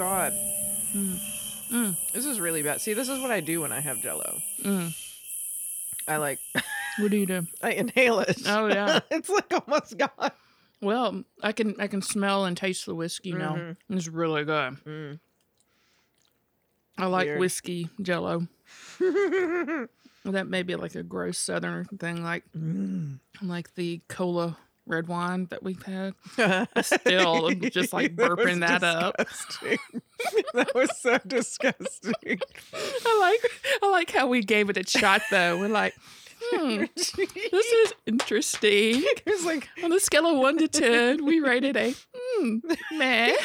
Oh my god. This is really bad. See, this is what I do when I have jello. Mm. I like What do you do? I inhale it. Oh, yeah. it's like almost gone. Well, I can I can smell and taste the whiskey now. Mhm. It's really good. Mm. I like Weird. whiskey jello. That may be like a gross southern thing, like Mm. like the cola red wine that we've had. Still, just like burping was that up. that was so disgusting. I like I like how we gave it a shot though. We're like, hmm, this is interesting. it was like On a scale of one to ten, we rated a hmm, meh.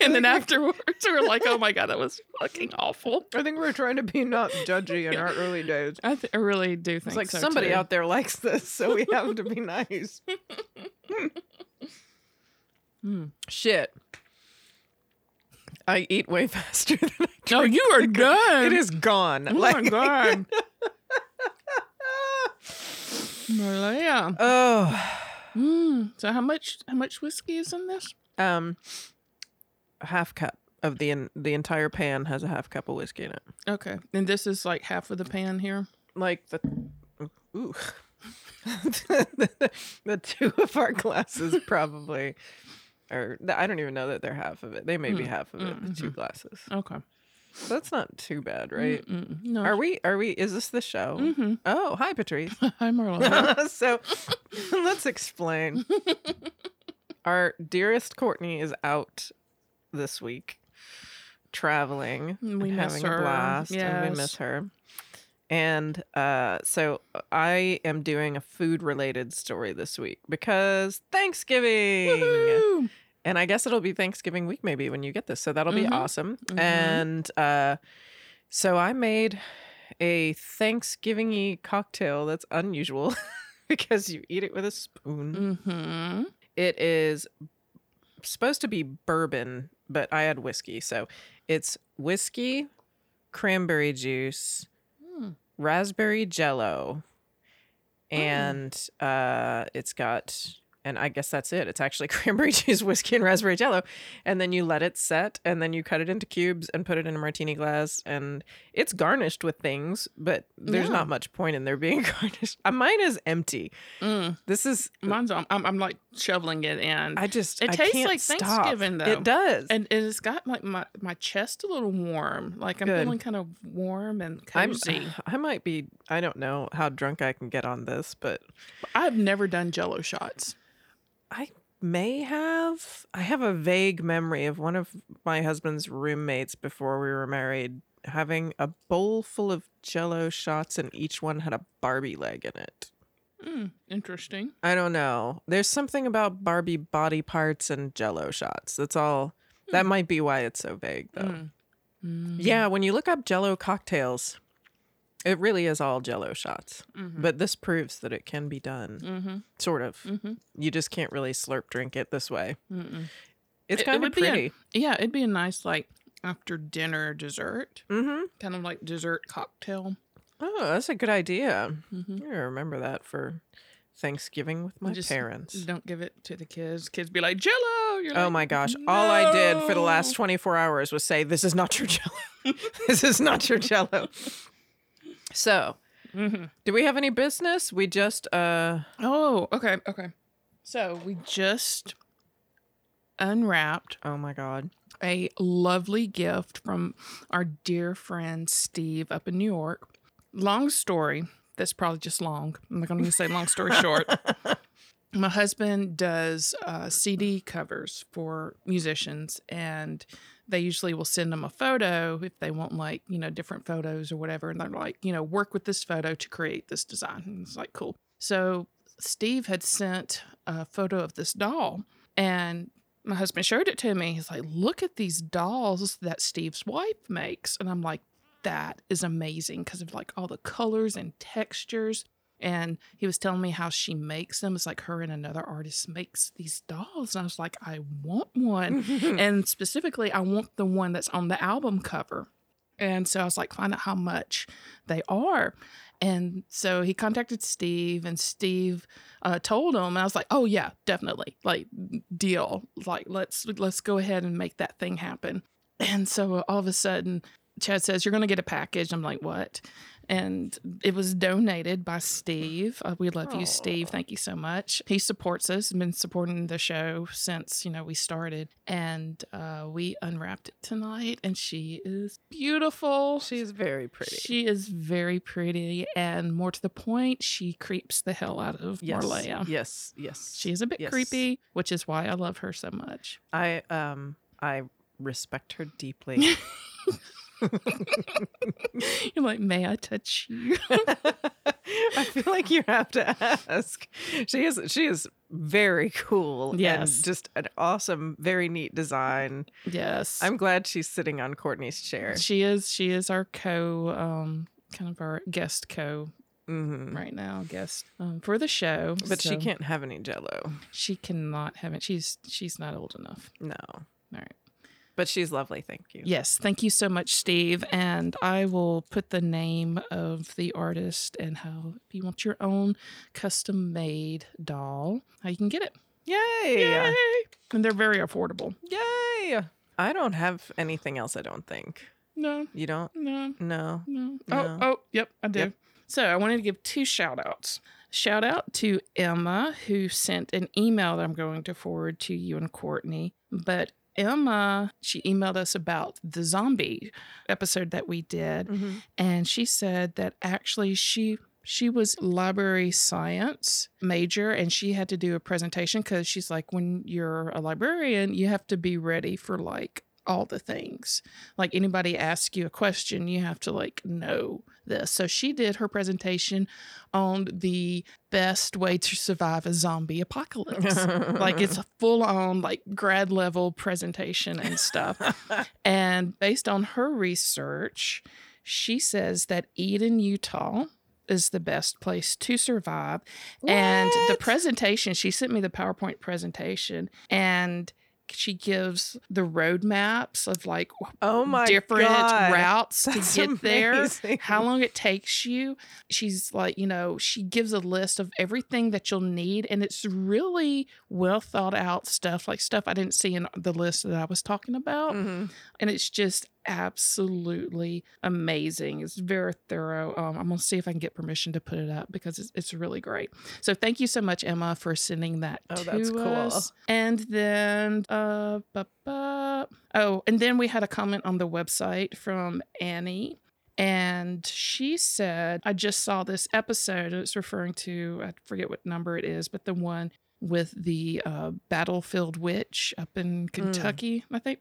And then afterwards, we're like, oh my god, that was fucking awful. I think we are trying to be not judgy in our early days. I, th- I really do think It's like so, somebody too. out there likes this, so we have to be nice. Hmm. Shit. I eat way faster than I No, you are done. It is gone. Oh my god. Yeah. oh. Mm. So how much how much whiskey is in this? Um a half cup of the the entire pan has a half cup of whiskey in it. Okay, and this is like half of the pan here. Like the ooh. the, the two of our glasses probably or I don't even know that they're half of it. They may be Mm, half of it, mm, the two glasses. Okay, So that's not too bad, right? Mm-mm. No. Are we? Are we? Is this the show? Mm-hmm. Oh, hi, Patrice. Hi, Marla. so let's explain. Our dearest Courtney is out this week, traveling, We miss having her. a blast, and we miss her. And uh, so I am doing a food related story this week because Thanksgiving. Woohoo! And I guess it'll be Thanksgiving week maybe when you get this. So that'll be Mhm. awesome. Mhm. And uh, so I made a Thanksgiving cocktail that's unusual because you eat it with a spoon. Mm-hmm. It is supposed to be bourbon, but I had whiskey. So it's whiskey, cranberry juice, Mm. raspberry jello, Oh. and uh, it's got, and I guess that's it. It's actually cranberry juice, whiskey, and raspberry jello, and then you let it set, and then you cut it into cubes and put it in a martini glass, and it's garnished with things, but there's Yeah. not much point in there being garnished. Uh, mine is empty. Mm. This is, Mine's on. I'm, I'm like shoveling it in, I just, It I tastes like stop. Thanksgiving, though. It does. and it's got like my my chest a little warm. Like I'm Good. feeling kind of warm and I'm, cozy. I might be. I don't know how drunk I can get on this, but I've never done Jello shots. I may have. I have a vague memory of one of my husband's roommates before we were married having a bowl full of jello shots and each one had a Barbie leg in it. Mm, interesting. I don't know. There's something about Barbie body parts and jello shots. That's all. That might be why it's so vague though. Mm. Mm. Yeah, when you look up jello cocktails, it really is all jello shots. Mhm. But this proves that it can be done. Mm-hmm. Sort of. Mm-hmm. You just can't really slurp drink it this way. Mm-mm. It's It- it kind of be a- pretty. Yeah, it'd be a nice like after dinner dessert, mm-hmm. kind of like dessert cocktail. Oh, that's a good idea. Mm-hmm. I'm remember that for Thanksgiving with my Just parents. Don't give it to the kids. Kids be like Jello. You're Oh like, my gosh! All I did for the last 24 hours was say, "This is not your Jello. this is not your Jello." So, Mhm. do we have any business? We just uh Oh, okay, okay. So we just unwrapped oh my god. a lovely gift from our dear friend Steve up in New York. Long story. That's probably just long. I'm not going to say long story short. My husband does uh, CD covers for musicians, and they usually will send them a photo if they want, like, you know, different photos or whatever. And they're like, you know, work with this photo to create this design. And it's like, cool. So Steve had sent a photo of this doll, and my husband showed it to me. He's like, look at these dolls that Steve's wife makes. And I'm like, that is amazing because of like all the colors and textures. And he was telling me how she makes them. It's like her and another artist makes these dolls. And I was like, I want one. and specifically, I want the one that's on the album cover. And so I was like, find out how much they are. And so he contacted Steve, and Steve uh, told him. And I was like, "Oh yeah, definitely, like deal. Like let's let's go ahead and make that thing happen." And so all of a sudden, Chad says, "You're going to get a package." I'm like, "What?" And it was donated by Steve. Uh, we love you, Steve. Thank you so much. He supports us. Been supporting the show since you know we started, and uh, we unwrapped it tonight, and she is beautiful. She's very pretty. She is very pretty, and more to the point, she creeps the hell out of yes. Marleah. Yes. Yes. She is a bit Yes. creepy, which is why I love her so much. I um I respect her deeply. You're like, may I touch you? I feel like you have to ask. She is she is very cool. Yes. And just an awesome, very neat design. yes, I'm glad she's sitting on Courtney's chair. She is. She is our co, um, kind of our guest co hmm right now, guest um, for the show. But she can't have any jello. She cannot have it. She's she's not old enough. No. All right. But she's lovely, thank you. Yes, thank you so much, Steve. And I will put the name of the artist and how if you want your own custom made doll, how you can get it. Yay! Yay. And they're very affordable. Yay! I don't have anything else, I don't think. No, You don't? no, No. no. No. Oh, oh, yep, I do. Yep. So I wanted to give two shout outs. Shout out to Emma, who sent an email that I'm going to forward to you and Courtney. But Emma, she emailed us about the zombie episode that we did. Mhm. and she said that actually she she was library science major and she had to do a presentation because she's like when you're a librarian you have to be ready for like all the things. Like anybody asks you a question you have to like know this. So she did her presentation on the best way to survive a zombie apocalypse. Like it's a full on like grad level presentation and stuff. And based on her research, she says that Eden, Utah is the best place to survive. And the presentation, she sent me the PowerPoint presentation and she gives the roadmaps of like Oh my different God. routes That's to get there, how long it takes you. She's like, you know, she gives a list of everything that you'll need, and it's really well thought out stuff, like stuff I didn't see in the list that I was talking about. Mhm. And it's just absolutely amazing. It's very thorough. Um, I'm gonna see if I can get permission to put it up because it's, it's really great. So thank you so much, Emma, for sending that Oh, to that's cool. And then, uh, ba- ba- oh, and then we had a comment on the website from Annie. And she said, I just saw this episode. It's referring to, I forget what number it is, but the one with the uh, battlefield witch up in Kentucky, I think.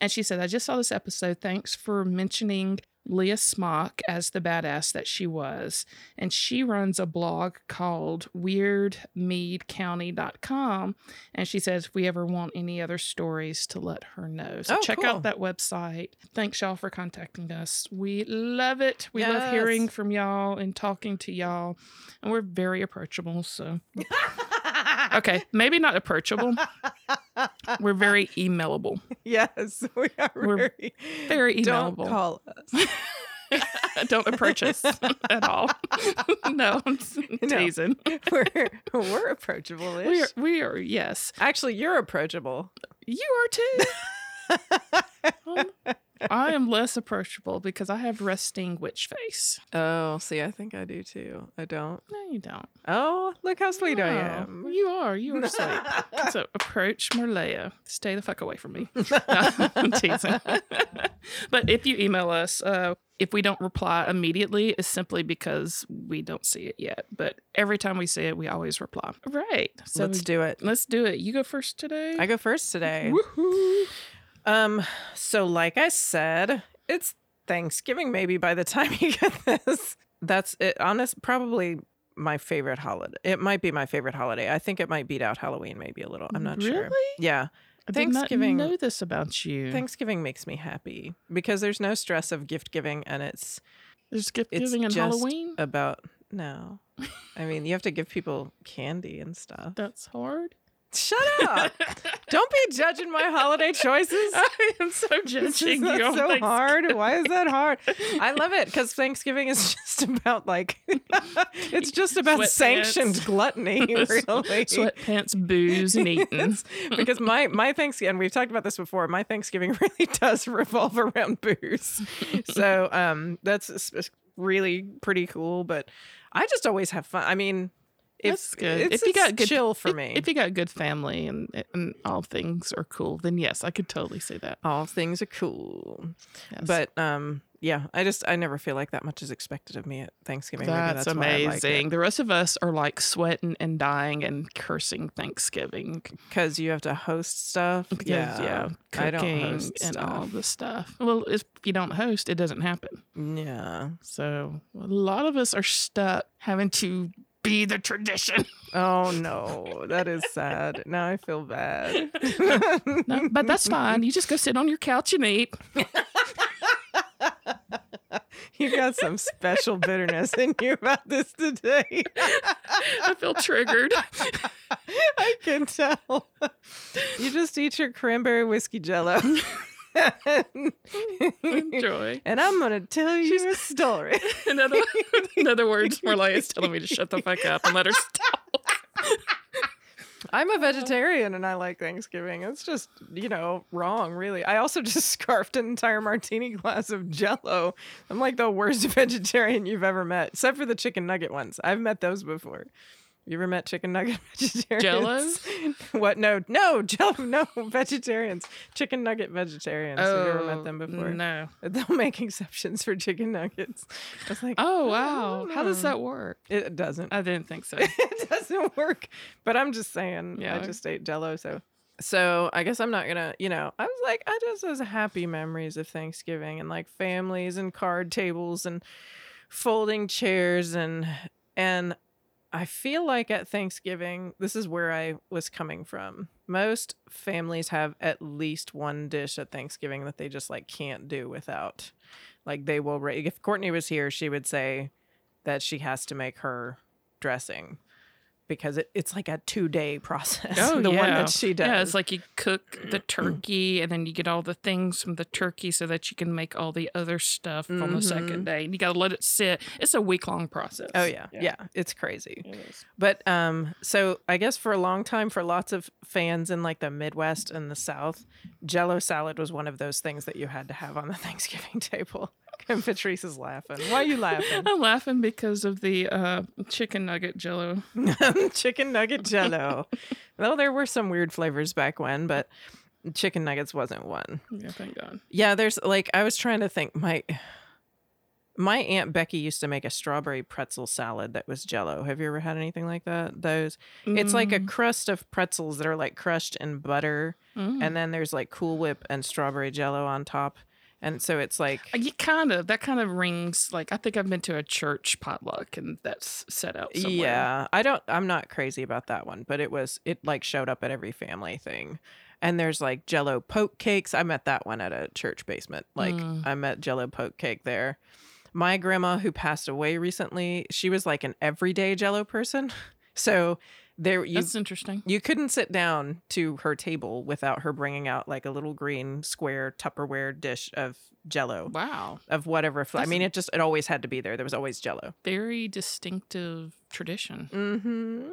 And she said, I just saw this episode. Thanks for mentioning Leah Smock as the badass that she was. And she runs a blog called weirdmeadcounty.com. And she says, if we ever want any other stories, to let her know. So Oh, check cool. out that website. Thanks, y'all, for contacting us. We love it. We love hearing from y'all and talking to y'all. And we're very approachable. So, okay, maybe not approachable. we're very emailable. yes, we are We're very, very Don't call us. Don't approach us at all. no, I'm s- No. we're we're approachable. We are, we are, yes. Actually, you're approachable. You are too. Um, I am less approachable because I have resting witch face. oh, see, I think I do too. I don't. No, you don't. Oh, look how sweet I am. You are. You are sweet. so approach Marleah. Stay the fuck away from me. I'm teasing. but if you email us, uh, if we don't reply immediately, it's simply because we don't see it yet. But every time we see it, we always reply. Right. So Let's do it. let's do it. You go first today. I go first today. Woohoo. Um, so like I said, it's Thanksgiving maybe by the time you get this. That's it honest probably my favorite holiday. It might be my favorite holiday. I think it might beat out Halloween maybe a little. I'm not sure. Really? Yeah. I Thanksgiving- know this about you. Thanksgiving makes me happy because there's no stress of gift giving and it's There's gift giving and Halloween. about no. I mean, you have to give people candy and stuff. That's hard. Shut up. Don't be judging my holiday choices. I am so judging is you. so hard. Why is that hard? I love it because Thanksgiving is just about like it's just about Sweatpants. sanctioned gluttony, really. Sweatpants, booze, and eating. because my my Thanksgiving, and we've talked about this before. My Thanksgiving really does revolve around booze, so um, that's really pretty cool. But I just always have fun. I mean, if That's good. It's, if you got good, chill for if, me. If you got good family and and all things are cool, then yes, I could totally see that. all things are cool. Yes. But um, yeah, I just I never feel like that much is expected of me at Thanksgiving. That's, that's, I like amazing. the rest of us are like sweating and dying and cursing Thanksgiving because you have to host stuff. yeah, yeah, I don't cooking host and all the stuff. Well, if you don't host, it doesn't happen. Yeah. So a lot of us are stuck having to be the tradition. Oh no, that is sad. Now I feel bad. No, but that's fine. You just go sit on your couch and eat. you got some special bitterness in you about this today. I feel triggered. I can tell. You just eat your cranberry whiskey jello. Enjoy. and I'm gonna tell you a story. In other, in other words, Marley is telling me to shut the fuck up and let her talk. I'm a vegetarian and I like Thanksgiving. It's just, you know, wrong, really. I also just scarfed an entire martini glass of jello. I'm like the worst vegetarian you've ever met, except for the chicken nugget ones. I've met those before. You ever met chicken nugget vegetarians? what? No, no, jello, no, vegetarians. Chicken nugget vegetarians. Have you ever met oh, them before? Oh, No. They'll make exceptions for chicken nuggets. I was like, Oh, oh wow. don't How does that work? It doesn't. I didn't think so. it doesn't work. But I'm just saying, Yeah. I just ate Jello, so. So I guess I'm not gonna, you know, I was like, I just was happy memories of Thanksgiving and like families and card tables and folding chairs and and I feel like at Thanksgiving, this is where I was coming from. Most families have at least one dish at Thanksgiving that they just like can't do without. Like they will. If Courtney was here, she would say that she has to make her dressing because it, it's like a two day process. Oh, the one that she does. Yeah, it's like you cook the turkey and then you get all the things from the turkey so that you can make all the other stuff on the second day. And you got to let it sit. It's a week long process. oh yeah, yeah, it's crazy. It is. But um, so I guess for a long time, for lots of fans in like the Midwest and the South, Jello salad was one of those things that you had to have on the Thanksgiving table. And Patrice is laughing. Why are you laughing? I'm laughing because of the uh, chicken nugget jello. chicken nugget Jello. well, there were some weird flavors back when, but chicken nuggets wasn't one. Yeah, thank God. Yeah, there's like I was trying to think. My my aunt Becky used to make a strawberry pretzel salad that was Jello. Have you ever had anything like that? Those. It's like a crust of pretzels that are like crushed in butter, Mm. and then there's like Cool Whip and strawberry Jello on top, and so it's like Uh, You kind of that kind of rings like I think I've been to a church potluck and that's set out somewhere. Yeah, I don't. I'm not crazy about that one, but it was it like showed up at every family thing. And there's like Jello poke cakes. I met that one at a church basement. Like Mm. I met Jello poke cake there. My grandma, who passed away recently, she was like an everyday Jello person. So there you That's interesting. you couldn't sit down to her table without her bringing out like a little green square Tupperware dish of Jello Wow, of whatever. Fl- I mean, it just it always had to be there. There was always Jello. very distinctive tradition. Mm-hmm.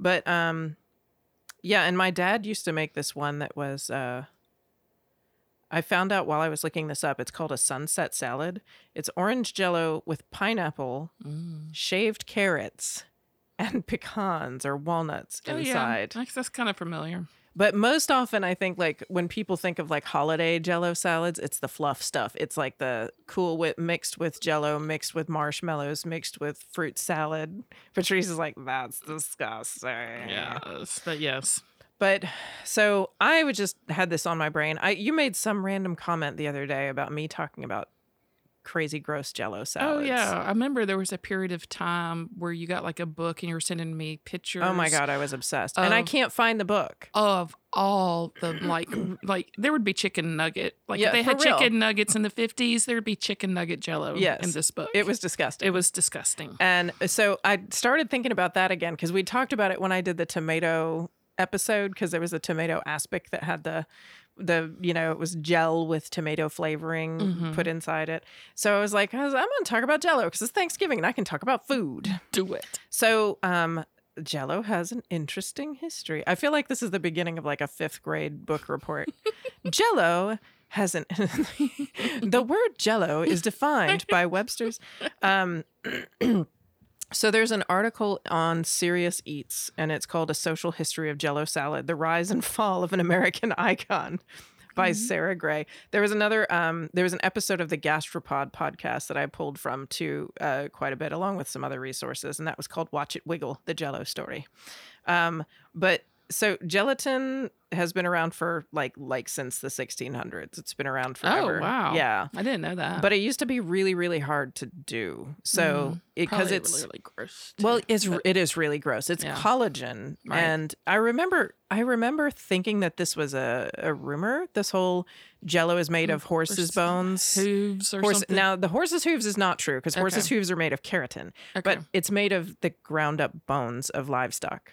But um yeah, and my dad used to make this one that was uh I found out while I was looking this up. It's called a sunset salad. It's orange jello with pineapple, Mm. shaved carrots, and pecans or walnuts inside. Oh, yeah, that's, that's kind of familiar. But most often I think like when people think of like holiday jello salads, it's the fluff stuff. It's like the cool whip mixed with jello, mixed with marshmallows, mixed with fruit salad. Patrice is like, that's disgusting. Yes, but yes. But so I would just had this on my brain. I you made some random comment the other day about me talking about crazy gross jello oh, salads. Oh yeah, I remember there was a period of time where you got like a book and you were sending me pictures. Oh my god, I was obsessed. and I can't find the book. Of all the like, like there would be chicken nugget. Like Yeah, if they had real. chicken nuggets in the fifties, there would be chicken nugget Jello Yes. in this book. It was disgusting. it was disgusting. And uh, so I started thinking about that again because we talked about it when I did the tomato episode because there was a tomato aspic that had the the you know it was gel with tomato flavoring Mhm. put inside it. So I was like, I'm to talk about Jello because it's Thanksgiving and I can talk about food. Do it. So um, Jello has an interesting history. I feel like this is the beginning of like a fifth grade book report. Jello has an the word Jello is defined by Webster's. Um, so there's an article on Serious Eats, and it's called "A Social History of Jello Salad: The Rise and Fall of an American Icon." By Sarah Gray. There was another. Um, there was an episode of the Gastropod podcast that I pulled from to uh, quite a bit, along with some other resources, and that was called "Watch It Wiggle: The Jello Story." Um, but so gelatin has been around for like like since the 1600s. It's been around oh, forever. Oh wow. Yeah. I didn't know that. But it used to be really, really hard to do. So mm, because Probably it's really, really gross. well, it's But- it is really gross. It's Yeah. collagen, Right. and I remember I remember thinking that this was a, a rumor. This whole Jello is made hmm, of horses' Horse- bones. hooves or Horse, something. now the horse's hooves is not true because horses' hooves are made of keratin, okay. but it's made of the ground up bones of livestock.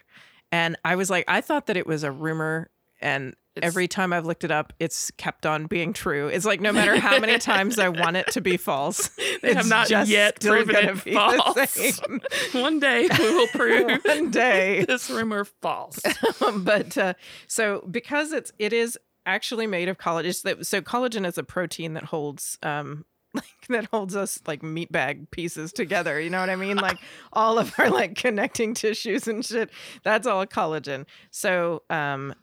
And I was like, I thought that it was a rumor, and It's- every time I've looked it up, it's kept on being true. It's like no matter how many times I want it to be false, They have not just yet proven it be false. One day we will prove One day. this rumor false. but uh, so because it's it is actually made of collagen. So collagen is a protein that holds um like that holds us like meat bag pieces together. You know what I mean? Like all of our like connecting tissues and shit. That's all collagen. So um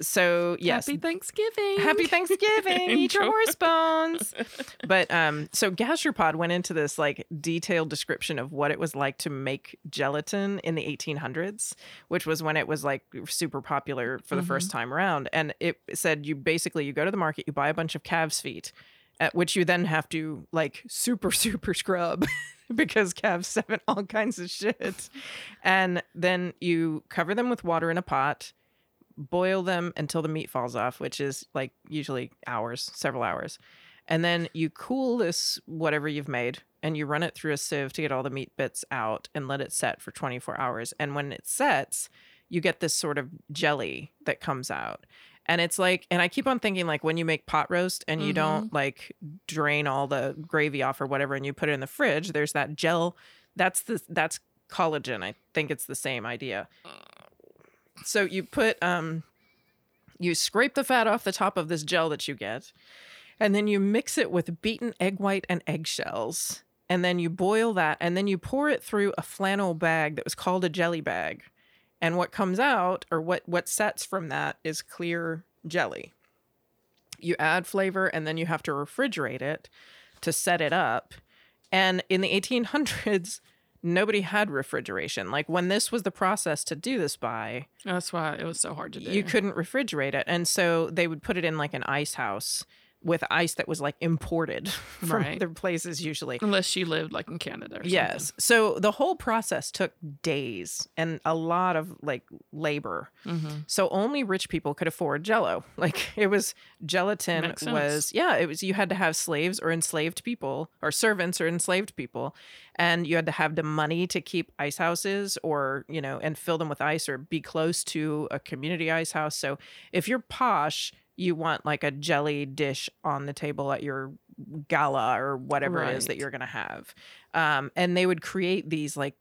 so yes. Happy Thanksgiving. Happy Thanksgiving. Eat your horse bones. But um so Gastropod went into this like detailed description of what it was like to make gelatin in the 1800s, which was when it was like super popular for the first time around and it said you basically you go to the market, you buy a bunch of calves feet at which you then have to like super super scrub because calves have all kinds of shit. And then you cover them with water in a pot boil them until the meat falls off, which is like usually hours, several hours. And then you cool this whatever you've made and you run it through a sieve to get all the meat bits out and let it set for 24 hours. And when it sets, you get this sort of jelly that comes out. And it's like, and I keep on thinking like when you make pot roast and you don't like drain all the gravy off or whatever and you put it in the fridge, there's that gel. That's the that's collagen. I think it's the same idea. So you put um you scrape the fat off the top of this gel that you get, and then you mix it with beaten egg white and eggshells. And then you boil that, and then you pour it through a flannel bag that was called a jelly bag. And what comes out, or what what sets from that, is clear jelly. You add flavor, and then you have to refrigerate it to set it up. And in the 1800s, nobody had refrigeration. Like when this was the process to do this by, That's why it was so hard to do. you couldn't refrigerate it. And so they would put it in like an ice house with ice that was like imported from Right. other places usually. Unless you lived like in Canada or Yes. So the whole process took days and a lot of like labor. something. hmm So only rich people could afford jello. Like it was gelatin Makes sense. was yeah, it was you had to have slaves or enslaved people or servants or enslaved people and you had to have the money to keep ice houses or, you know, and fill them with ice or be close to a community ice house. So if you're posh, you want like a jelly dish on the table at your gala or whatever it is that you're going to have. Um, and they would create these like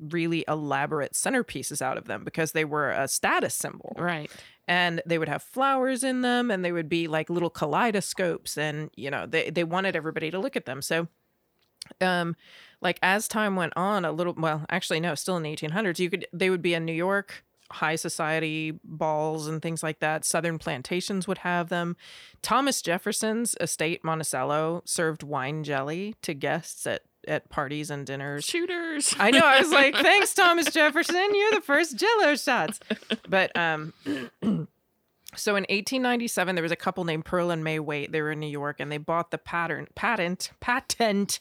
really elaborate centerpieces out of them because they were a status symbol Right. and they would have flowers in them and they would be like little kaleidoscopes and you know they, they wanted everybody to look at them so um like as time went on a little well actually no still in the 1800s you could they would be in new york high society balls and things like that southern plantations would have them thomas jefferson's estate monticello served wine jelly to guests at at parties and dinners Shooters. I know. I was like, thanks, Thomas Jefferson. You're the first Jello shots. But um, So in 1897, there was a couple named Pearl and May Wait. They were in New York, and they bought the pattern patent patent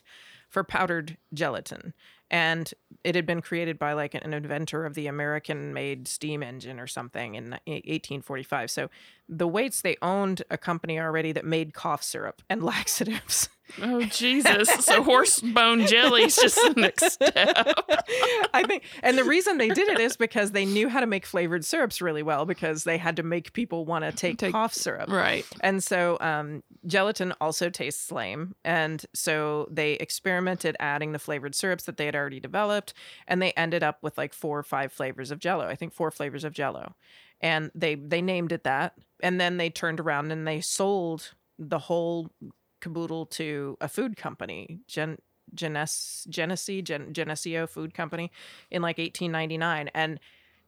for powdered gelatin, and it had been created by like an inventor of the American-made steam engine or something in 1845. So the Waits they owned a company already that made cough syrup and laxatives. Oh Jesus! So horse bone jelly is just the next step. I think, and the reason they did it is because they knew how to make flavored syrups really well because they had to make people want to take, Take- cough syrup. Right. And so um, gelatin also tastes lame. And so they experimented adding the flavored syrups that they had already developed. And they ended up with like four or five flavors of jello. I think four flavors of jello. And they they named it that. And then they turned around and they sold the whole caboodle to a food company, Gen Genes Genesee Gen, Geneseo Food Company, in like 1899, and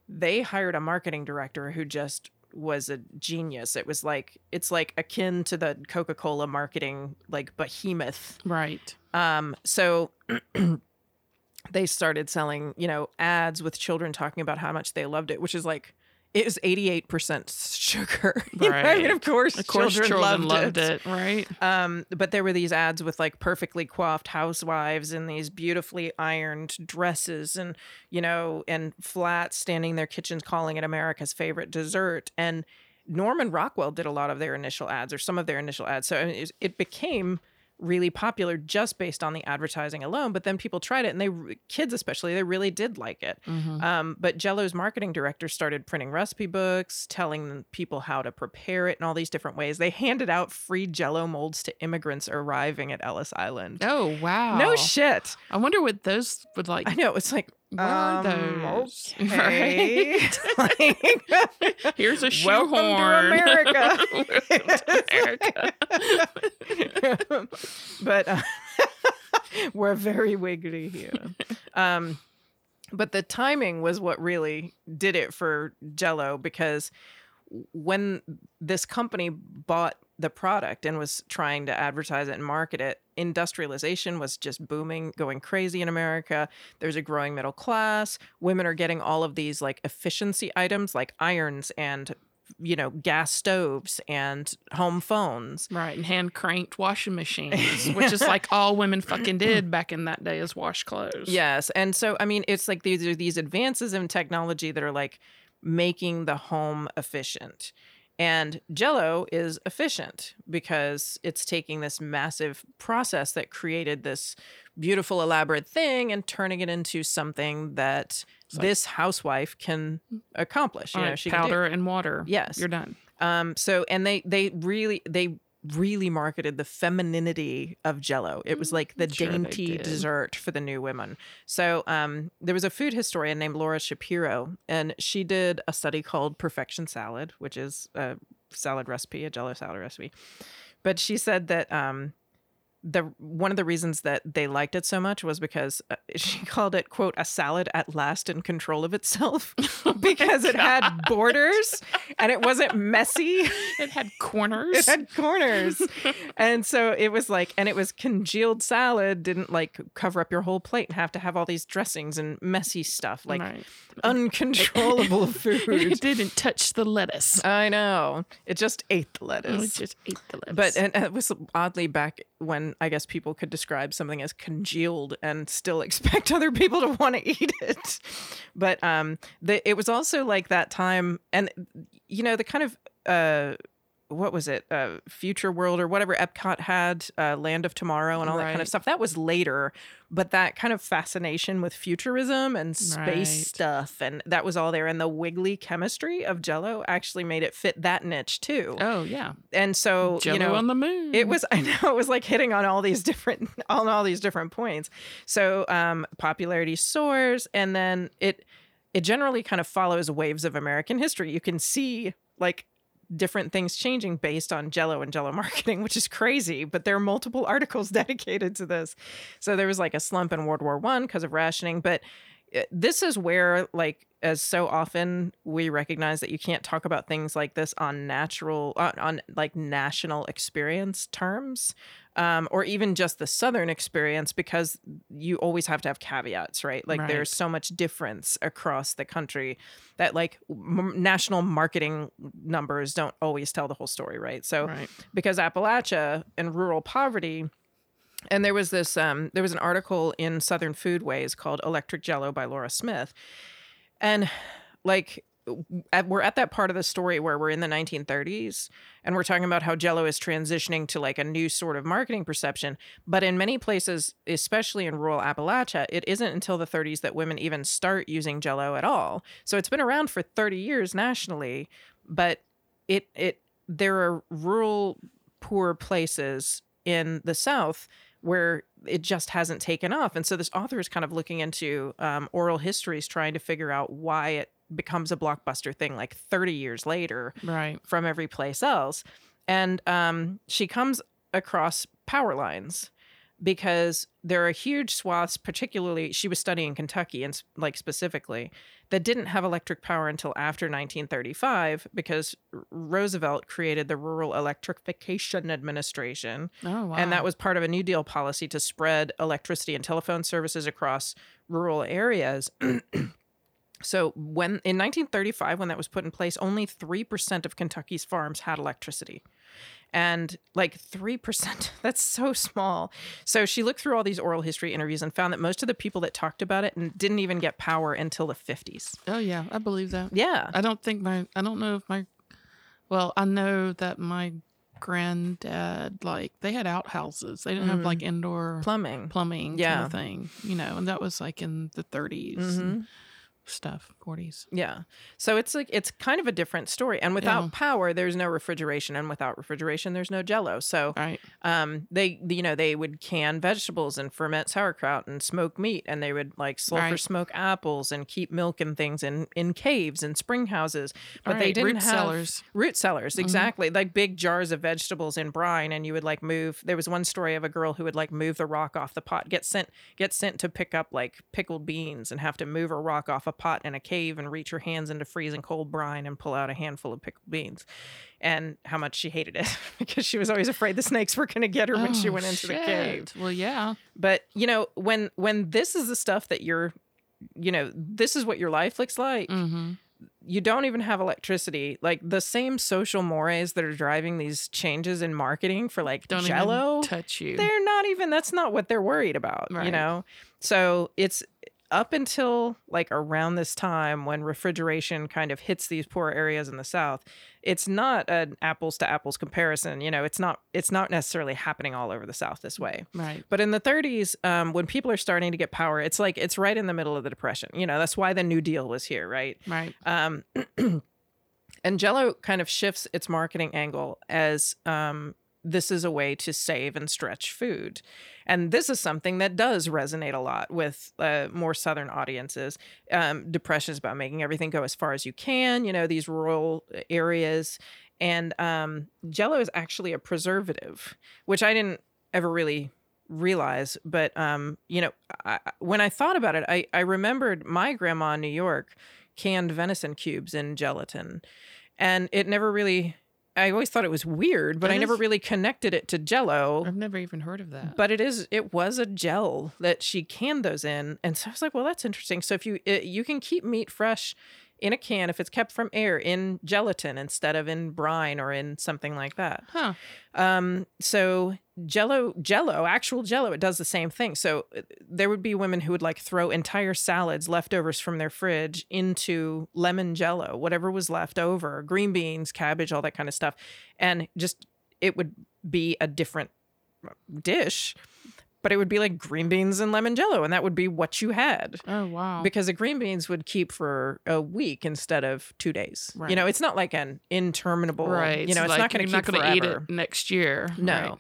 they hired a marketing director who just was a genius. It was like it's like akin to the Coca Cola marketing like behemoth. Right. Um, so they started selling, you know, ads with children talking about how much they loved it, which is like it was 88% sugar. Know, I mean, of course, Of course, children, children, loved, loved it. Right. um, but there were these ads with like perfectly coiffed housewives in these beautifully ironed dresses and, you know, and flats standing in their kitchens calling it America's favorite dessert. And Norman Rockwell did a lot of their initial ads or some of their initial ads. So I mean, it, it became really popular just based on the advertising alone. But then people tried it and they, kids especially, they really did like it. Mhm. Um, but Jello's marketing director started printing recipe books, telling people how to prepare it in all these different ways. They handed out free Jello molds to immigrants arriving at Ellis Island. Oh wow. No shit. I wonder what those would like. I know. It's like, What are um, those? okay. Right. Like, Here's a shoehorn. Welcome to America. To America. but uh, we're very wiggly here. Um, but the timing was what really did it for Jello because when this company bought the product and was trying to advertise it and market it, industrialization was just booming, going crazy in America. There's a growing middle class. Women are getting all of these like efficiency items like irons and you know gas stoves and home phones Right, and hand cranked washing machines, which is like all women fucking did back in that day is wash clothes. Yes. And so, I mean, it's like these are these advances in technology that are like making the home efficient. And Jello is efficient because it's taking this massive process that created this beautiful, elaborate thing and turning it into something that like- this housewife can accomplish. You know, right, she powder and water. Yes. You're done. Um, so and they they really they really marketed the femininity of Jello. It was like the Mm, Sure dainty dessert for the new women. So um, there was a food historian named Laura Shapiro, and she did a study called Perfection Salad, which is a salad recipe, a Jello salad recipe. But she said that um, the one of the reasons that they liked it so much was because uh, she called it quote a salad at last in control of itself because it had borders and it wasn't messy It had corners. it had corners and so it was like and it was congealed salad didn't like cover up your whole plate and have to have all these dressings and messy stuff like right. uncontrollable food it didn't touch the lettuce. i know it just ate the lettuce. It just ate the lettuce. but and it was oddly back when I guess people could describe something as congealed and still expect other people to want to eat it. But um, the, it was also like that time, and you know the kind of uh, what was it, uh, Future World or whatever Epcot had, uh, Land of Tomorrow and all that kind of stuff. That was later, but that kind of fascination with futurism and space Right. stuff, and that was all there. And the wiggly chemistry of Jello actually made it fit that niche too oh yeah, and so Jello you know on the moon. it was i know it was like hitting on all these different on all these different points so um popularity soars and then it it generally kind of follows waves of american history you can see like different things changing based on jello and jello marketing which is crazy but there are multiple articles dedicated to this. So there was like a slump in world war one because of rationing but uh, this is where like as so often we recognize that you can't talk about things like this on natural on, on like national experience terms um, or even just the southern experience because you always have to have caveats right like Right. there's so much difference across the country that like m- national marketing numbers don't always tell the whole story right so Right. because appalachia and rural poverty and there was this um, there was an article in southern foodways called electric jello by laura smith and like we're at that part of the story where we're in the 1930s and we're talking about how jello is transitioning to like a new sort of marketing perception. But in many places especially in rural appalachia it isn't until the 30s that women even start using jello at all. So it's been around for 30 years nationally but it it there are rural poor places in the south where it just hasn't taken off. And so this author is kind of looking into um, oral histories trying to figure out why it becomes a blockbuster thing like 30 years later Right. from every place else. And um, she comes across power lines because there are huge swaths, particularly she was studying Kentucky and like specifically, that didn't have electric power until after 1935 because Roosevelt created the Rural Electrification Administration. Oh wow. And that was part of a New Deal policy to spread electricity and telephone services across rural areas. so when in 1935 when that was put in place, only 3% of Kentucky's farms had electricity. And like 3%, that's so small. So she looked through all these oral history interviews and found that most of the people that talked about it didn't even get power until the 50s. Oh yeah, I believe that. Yeah. I don't think my I don't know if my well, I know that my granddad like they had outhouses. They didn't have like mm. indoor Plumbing. plumbing kind Yeah. of thing, you know, and that was like in the 30s and mm-hmm. Stuff, 40s. Yeah. So it's like it's kind of a different story. And without Yeah. power, there's no refrigeration, and without refrigeration, there's no jello. So Right. um they you know, they would can vegetables and ferment sauerkraut and smoke meat and they would like sulfur Right. smoke apples and keep milk and things in in caves and spring houses. But they didn't root have cellars. root cellars, exactly. Like big jars of vegetables in brine and you would like move there was one story of a girl who would like move the rock off the pot, get sent get sent to pick up like pickled beans and have to move a rock off a pot in a cave and reach her hands into freezing cold brine and pull out a handful of pickled beans. And how much she hated it because she was always afraid the snakes were going to get her when she Oh, went into the cave. Well, yeah. But, you know, when when this is the stuff that you're you know, this is what your life looks like Mm-hmm. you don't even have electricity. Like the same social mores that are driving these changes in marketing for like Don't Jello, touch you. they're not even. That's not what they're worried about. You know. So it's up until like around this time when refrigeration kind of hits these poor areas in the South. It's not an apples to apples comparison. You know, it's not. It's not necessarily happening all over the South this way. Right. But in the 30s, um, when people are starting to get power, it's like it's right in the middle of the depression. You know, that's why the New Deal was here, right? Right. Um, and Jello kind of shifts its marketing angle as um, this is a way to save and stretch food. And this is something that does resonate a lot with uh, more Southern audiences. Um, depression is about making everything go as far as you can, you know, these rural areas. And um, Jello is actually a preservative, which I didn't ever really realize. But, um, you know, I- when I thought about it, I, I remembered my grandma in New York canned venison cubes in gelatin. And it never really, I always thought it was weird, but I never really connected it to jello. I've never even heard of that. But it is, it was a gel that she canned those in. And so I was like, well, that's interesting. So if you, it, you can keep meat fresh in a can if it's kept from air in gelatin instead of in brine or in something like that. huh. Um, so Jello, Jello, actual Jello, it does the same thing. So uh, there would be women who would like throw entire salads, leftovers from their fridge, into lemon Jello, whatever was left over, green beans, cabbage, all that kind of stuff, and just it would be a different dish, but it would be like green beans and lemon Jello, and that would be what you had Oh wow. because the green beans would keep for a week instead of two days. Right. You know, it's not like an interminable. right. You know, it's like not going to keep not gonna eat it next year. No. Right.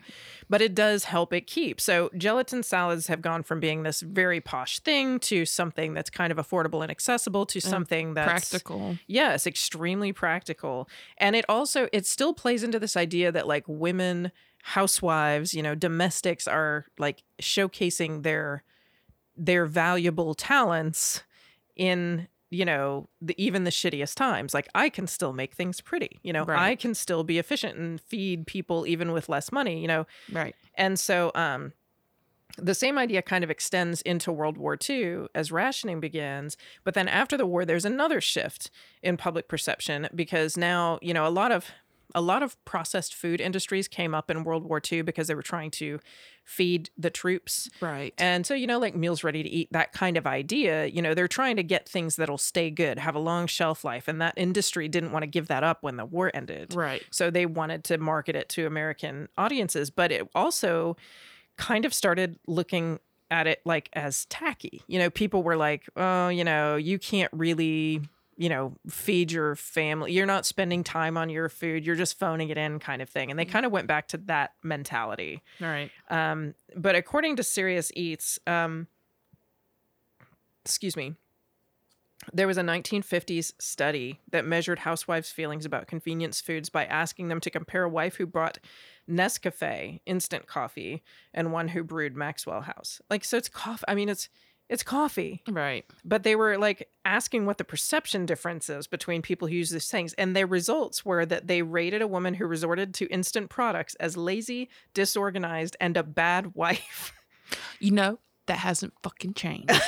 But it does help it keep. So gelatin salads have gone from being this very posh thing to something that's kind of affordable and accessible to mm, something that's Practical. Yes, extremely practical. And it also it still plays into this idea that like women housewives, you know, domestics are like showcasing their their valuable talents in you know the, even the shittiest times like i can still make things pretty you know i can still be efficient and feed people even with less money you know Right. and so um the same idea kind of extends into World War II as rationing begins. But then after the war, there's another shift in public perception because now, you know, a lot of a lot of processed food industries came up in World War II because they were trying to feed the troops. Right. And so, you know, like meals ready to eat, that kind of idea, you know, they're trying to get things that'll stay good, have a long shelf life. And that industry didn't want to give that up when the war ended. right. So they wanted to market it to American audiences, but it also kind of started looking at it like as tacky. You know, people were like, "Oh, you know, you can't really, you know, feed your family. You're not spending time on your food. You're just phoning it in kind of thing." And they kind of went back to that mentality. Right. Um, but according to Serious Eats, um, excuse me, there was a 1950s study that measured housewives' feelings about convenience foods by asking them to compare a wife who brought Nescafe instant coffee and one who brewed Maxwell House. Like, so it's coffee. I mean, it's it's coffee, Right. but they were like asking what the perception difference is between people who use these things, and their results were that they rated a woman who resorted to instant products as lazy, disorganized, and a bad wife. You know that hasn't fucking changed.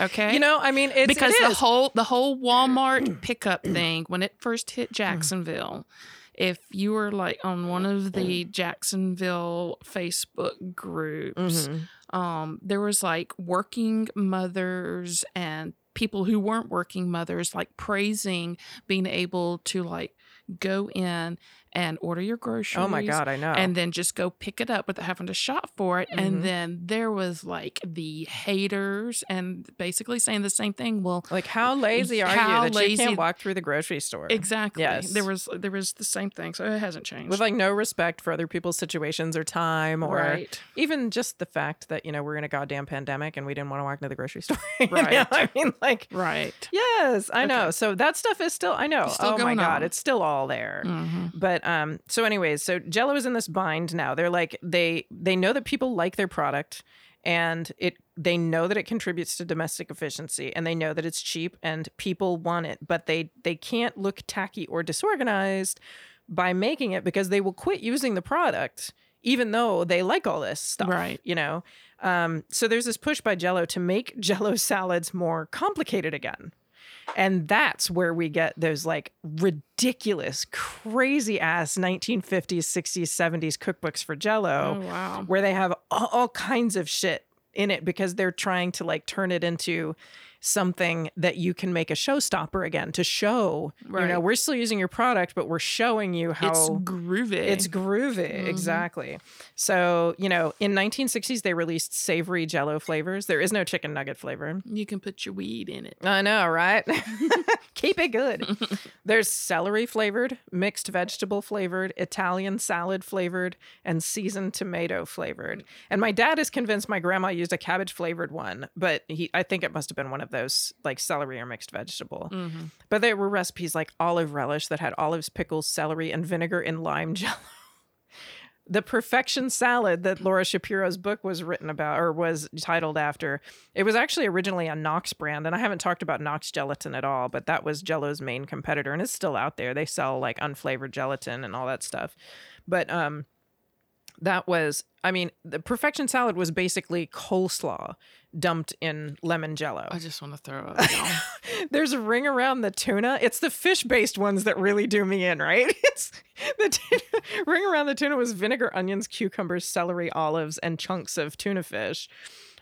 Okay. You know, I mean, it's because it the whole the whole Walmart pickup thing when it first hit Jacksonville, if you were like on one of the Jacksonville Facebook groups, Mhm. Um, there was like working mothers and people who weren't working mothers like praising being able to like go in and order your groceries. Oh my god, I know. And then just go pick it up without having to shop for it. Mhm. And then there was like the haters and basically saying the same thing. Well, like, how lazy are how you that you lazy- can't walk through the grocery store? exactly. Yes. There was there was the same thing. So it hasn't changed. With like no respect for other people's situations or time, or right. even just the fact that you know we're in a goddamn pandemic and we didn't want to walk into the grocery store. You know? Right. I mean, like, Right. yes, I know. So that stuff is still. I know. Still oh my god, on. it's still all there. hmm But um, so anyways, so Jello is in this bind now. They're like they they know that people like their product, and it they know that it contributes to domestic efficiency, and they know that it's cheap and people want it, but they they can't look tacky or disorganized by making it because they will quit using the product even though they like all this stuff Right. you know um, so there's this push by jello to make jello salads more complicated again and that's where we get those like ridiculous, crazy ass 1950s, 60s, 70s cookbooks for Oh Jello, wow. where they have all, all kinds of shit in it because they're trying to like turn it into something that you can make a showstopper again to show, you know, we're still using your product, but we're showing you how It's groovy. it's groovy, mm-hmm. exactly. So, you know, in 1960s they released savory jello flavors. There is no chicken nugget flavor. you can put your weed in it. I know, right? Keep it good. There's celery flavored, mixed vegetable flavored, Italian salad flavored, and seasoned tomato flavored. And my dad is convinced my grandma used a cabbage flavored one, but he I think it must have been one of those like celery or mixed vegetable. Mm-hmm. But there were recipes like olive relish that had olives, pickles, celery, and vinegar in lime jello. the perfection salad that Laura Shapiro's book was written about or was titled after. It was actually originally a Knox brand, and I haven't talked about Knox gelatin at all, but that was Jello's main competitor, and it's still out there. They sell like unflavored gelatin and all that stuff. But um that was I mean, the perfection salad was basically coleslaw dumped in lemon jello. I just want to throw up. There's a ring around the tuna. It's the fish-based ones that really do me in, right? It's the tuna, ring around the tuna was vinegar, onions, cucumbers, celery, olives, and chunks of tuna fish.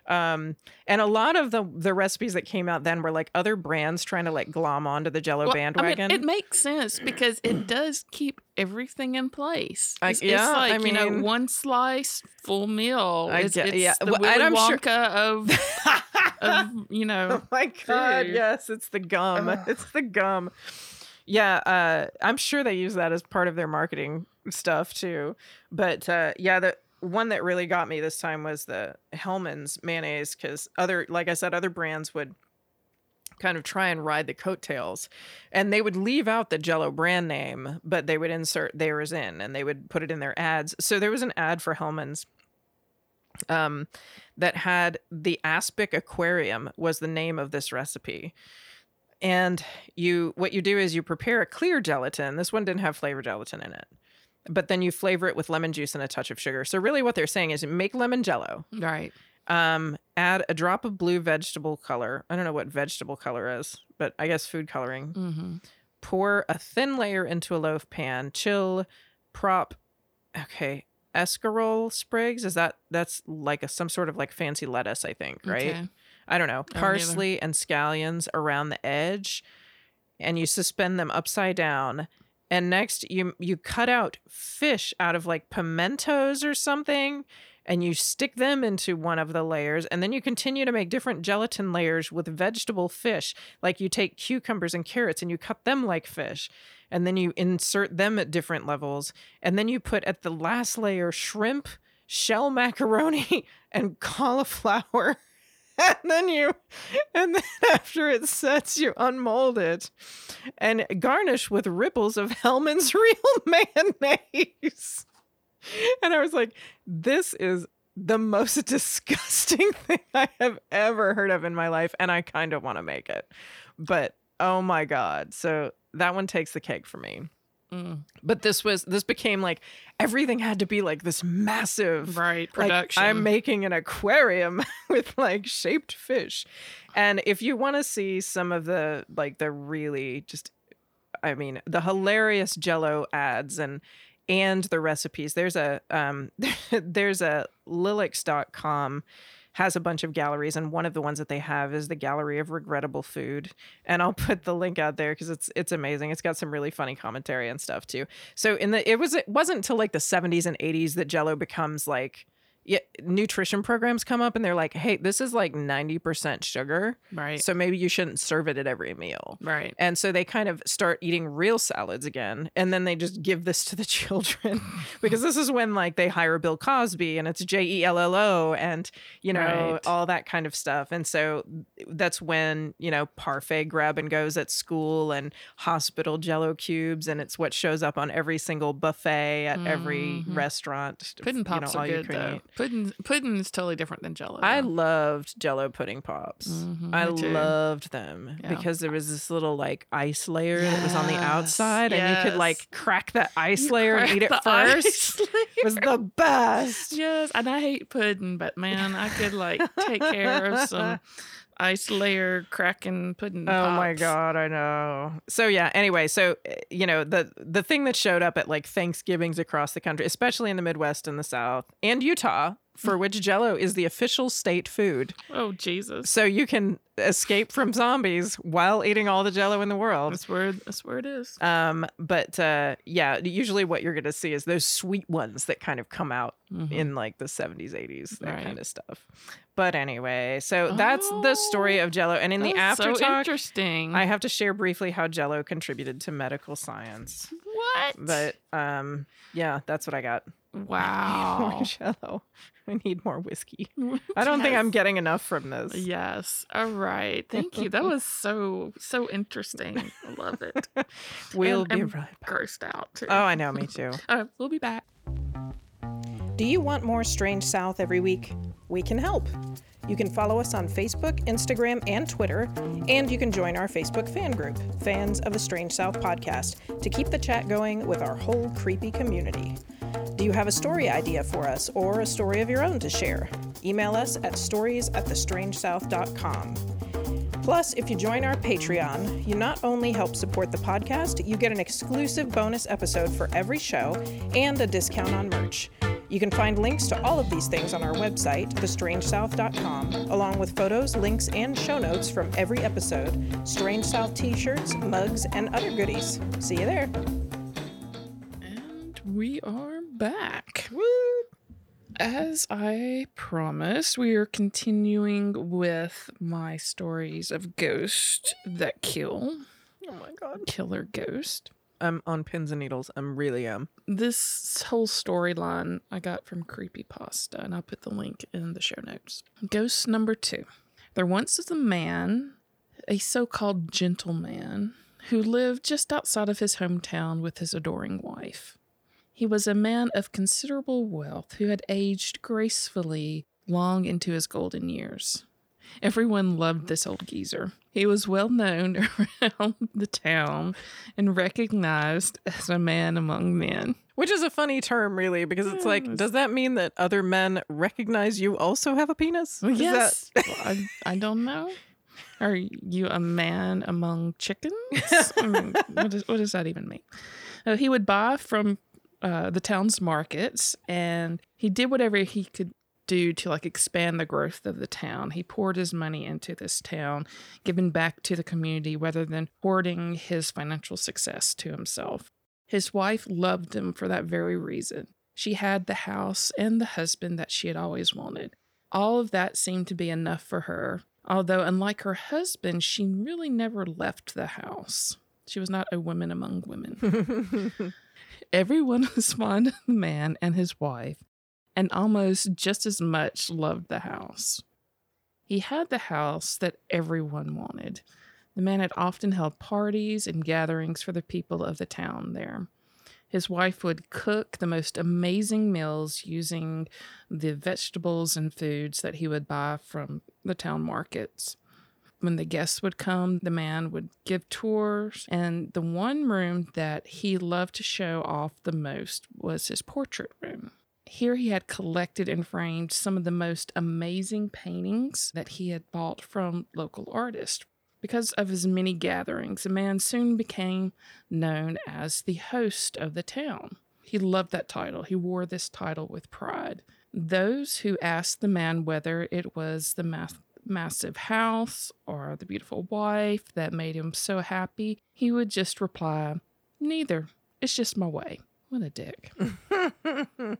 Um, and a lot of the the recipes that came out then were like other brands trying to like glom onto the Jello Well, I mean, bandwagon. it makes sense because it does keep everything in place. I- It's, it's yeah, I like you know, mean- one slice, full meal. I it's, it's yeah. the Well, Willy I'm sure- of, of you know. Oh my god, food. yes, it's the gum. It's the gum. Yeah, uh, I'm sure they use that as part of their marketing stuff too. But uh, yeah, the one that really got me this time was the Hellmann's mayonnaise because other, like I said, other brands would kind of try and ride the coattails and they would leave out the jello brand name but they would insert theirs in and they would put it in their ads so there was an ad for Hellmann's um, that had the aspic aquarium was the name of this recipe and you what you do is you prepare a clear gelatin. This one didn't have flavor gelatin in it. But then you flavor it with lemon juice and a touch of sugar. So really what they're saying is make lemon jello. Right. Um, add a drop of blue vegetable color. I don't know what vegetable color is, but I guess food coloring. Mm-hmm. Pour a thin layer into a loaf pan. Chill, prop. Okay, escarole sprigs. Is that that's like a some sort of like fancy lettuce? I think right. Okay. I don't know. I don't. Parsley and scallions around the edge, and you suspend them upside down. And next, you you cut out fish out of like pimentos or something, and you stick them into one of the layers. And then you continue to make different gelatin layers with vegetable fish. Like you take cucumbers and carrots and you cut them like fish. And then you insert them at different levels. And then you put at the last layer shrimp, shell macaroni, and cauliflower. And then you, and then after it sets, you unmold it and garnish with ripples of Hellmann's real mayonnaise. And I was like, this is the most disgusting thing I have ever heard of in my life. And I kind of want to make it. But oh my God. So that one takes the cake for me. Mm. But this was, this became like everything had to be like this massive Right. like, Production. I'm making an aquarium with like shaped fish. And if you want to see some of the like the really just I mean, the hilarious jello ads and and the recipes, there's a um there's a lileks.com has a bunch of galleries and one of the ones that they have is the gallery of regrettable food and i'll put the link out there because it's it's amazing. It's got some really funny commentary and stuff too. So in the it was it wasn't until like the 70s and 80s that jello becomes like yeah, nutrition programs come up and they're like, hey, this is like 90% sugar. right. So maybe you shouldn't serve it at every meal. right. And so they kind of start eating real salads again. And then they just give this to the children because this is when like they hire Bill Cosby and it's J E L L O and, you know, Right. all that kind of stuff. And so that's when, you know, parfait grab and goes at school and hospital jello cubes. And it's what shows up on every single buffet at every Mhm. restaurant. Pudding you know, pops are you good can though. eat. Pudding pudding is totally different than Jello. I loved Jello pudding pops. Mhm, I loved them Yeah. because there was this little like ice layer that was on the Yes, outside, and you could like crack that ice You layer and eat it first. It was the best. Yes, and I hate pudding, but man, I could like take care of some ice layer cracking pudding. Oh my god, I know. So yeah, anyway, so uh, you know, the the thing that showed up at like Thanksgivings across the country, especially in the Midwest and the South and Utah, for which jello is the official state food. Oh Jesus, So you can escape from zombies while eating all the jello in the world. that's where that's where it is. Um, but uh, yeah, usually what you're gonna see is those sweet ones that kind of come out Mhm. in like the 70s, 80s, that Right. kind of stuff. But anyway, so that's the story of Jello. And in the That's after so interesting. I have to share briefly how Jello contributed to medical science. what? But um, yeah, that's what I got. wow. More Jello. I need more whiskey. I don't think I'm getting enough from this. Yes. All right. Thank you. That was so so interesting. I love it. We'll And- be and right back. Grossed out too. Oh, I know, me too. We'll be back. Do you want more Strange South every week? We can help. You can follow us on Facebook, Instagram, and Twitter, and you can join our Facebook fan group, Fans of the Strange South podcast, to keep the chat going with our whole creepy community. Do you have a story idea for us or a story of your own to share? Email us at stories at thestrangesouth.com. Plus, if you join our Patreon, you not only help support the podcast, you get an exclusive bonus episode for every show and a discount on merch. You can find links to all of these things on our website, thestrangesouth.com, along with photos, links, and show notes from every episode, Strange South t shirts, mugs, and other goodies. See you there. And we are back. Woo! As I promised, we are continuing with my stories of ghosts that kill, Oh my god. killer ghost. I'm on pins and needles. I'm really am. This whole storyline I got from Creepypasta, and I'll put the link in the show notes. Ghost number two. There once was a man, a so called gentleman, who lived just outside of his hometown with his adoring wife. He was a man of considerable wealth who had aged gracefully long into his golden years. Everyone loved this old geezer. He was well known around the town and recognized as a man among men. Which is a funny term, really, because it's like, does that mean that other men recognize you also have a penis? Well, Is that- yes. Well, I, I don't know. Are you a man among chickens? I mean, what, does, what does that even mean? Uh, he would buy from uh, the town's markets, and he did whatever he could do to like expand the growth of the town. He poured his money into this town, giving back to the community rather than hoarding his financial success to himself. His wife loved him for that very reason. She had the house and the husband that she had always wanted. All of that seemed to be enough for her, although, unlike her husband, she really never left the house. She was not a woman among women. Everyone was fond of the man and his wife, and almost just as much loved the house. He had the house that everyone wanted. The man had often held parties and gatherings for the people of the town there. His wife would cook the most amazing meals using the vegetables and foods that he would buy from the town markets. When the guests would come, the man would give tours, and the one room that he loved to show off the most was his portrait room. Here he had collected and framed some of the most amazing paintings that he had bought from local artists. Because of his many gatherings, the man soon became known as the host of the town. He loved that title. He wore this title with pride. Those who asked the man whether it was the math- massive house or the beautiful wife that made him so happy, he would just reply, Neither. It's just my way. What a dick.